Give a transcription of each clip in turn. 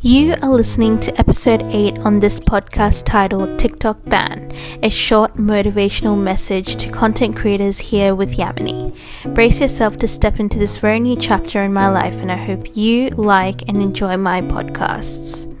You are listening to episode 8 on this podcast titled TikTok Ban, a short motivational message to content creators here with Yamini. Brace yourself to step into this very new chapter in my life, and I hope you like and enjoy my podcasts.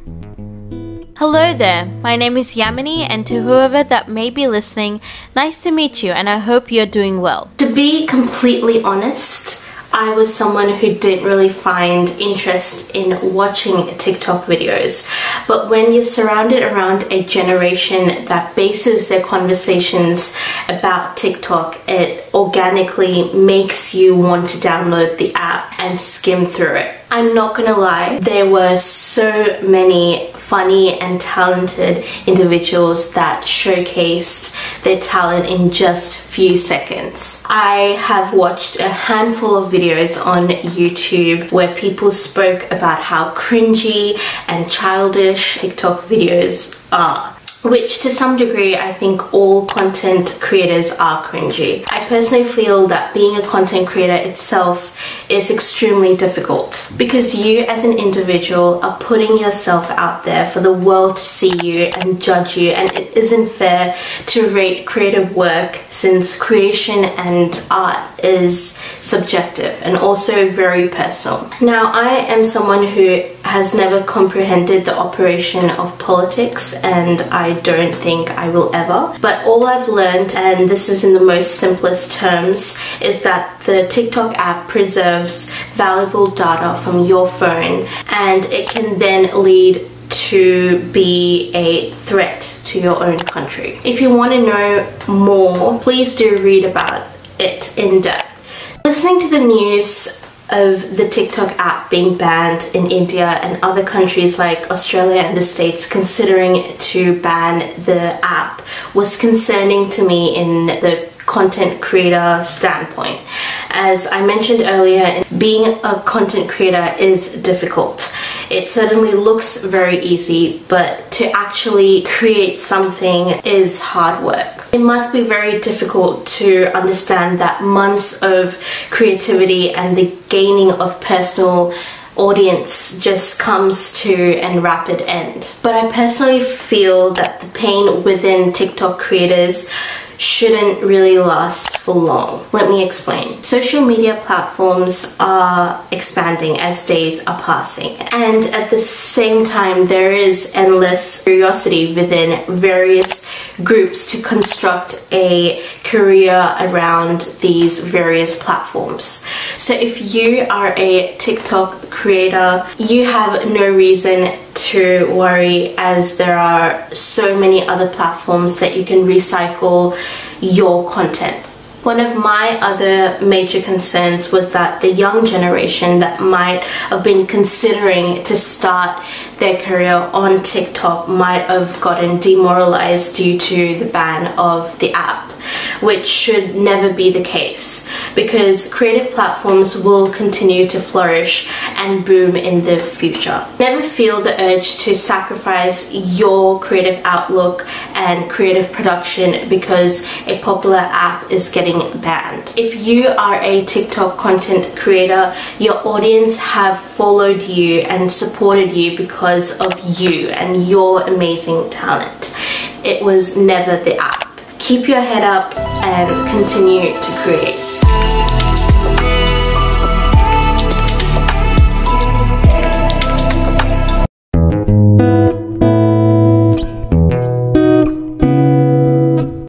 Hello there, my name is Yamini, and to whoever that may be listening, nice to meet you, and I hope you're doing well. To be completely honest, I was someone who didn't really find interest in watching TikTok videos. But when you're surrounded around a generation that bases their conversations about TikTok, it organically makes you want to download the app and skim through it. I'm not gonna lie, there were so many funny and talented individuals that showcased their talent in just few seconds. I have watched a handful of videos on YouTube where people spoke about how cringy and childish TikTok videos are which to some degree I think all content creators are cringy. I personally feel that being a content creator itself is extremely difficult because you as an individual are putting yourself out there for the world to see you and judge you and it isn't fair to rate creative work since creation and art is subjective and also very personal. Now I am someone who has never comprehended the operation of politics and I don't think I will ever. But all I've learned, and this is in the most simplest terms, is that the TikTok app preserves valuable data from your phone and it can then lead to be a threat to your own country. If you want to know more, please do read about it in depth. Listening to the news of the TikTok app being banned in India and other countries like Australia and the States considering to ban the app was concerning to me in the content creator standpoint. As I mentioned earlier, being a content creator is difficult. It certainly looks very easy, but to actually create something is hard work. It must be very difficult to understand that months of creativity and the gaining of personal audience just comes to an rapid end. But I personally feel that the pain within TikTok creators shouldn't really last for long. Let me explain. Social media platforms are expanding as days are passing, and at the same time, there is endless curiosity within various groups to construct a career around these various platforms. So if you are a TikTok creator, you have no reason to worry as there are so many other platforms that you can recycle your content. One of my other major concerns was that the young generation that might have been considering to start their career on TikTok might have gotten demoralized due to the ban of the app, which should never be the case because creative platforms will continue to flourish and boom in the future. Never feel the urge to sacrifice your creative outlook and creative production because a popular app is getting banned. If you are a TikTok content creator, your audience have followed you and supported you because of you and your amazing talent. It was never the app. Keep your head up and continue to create.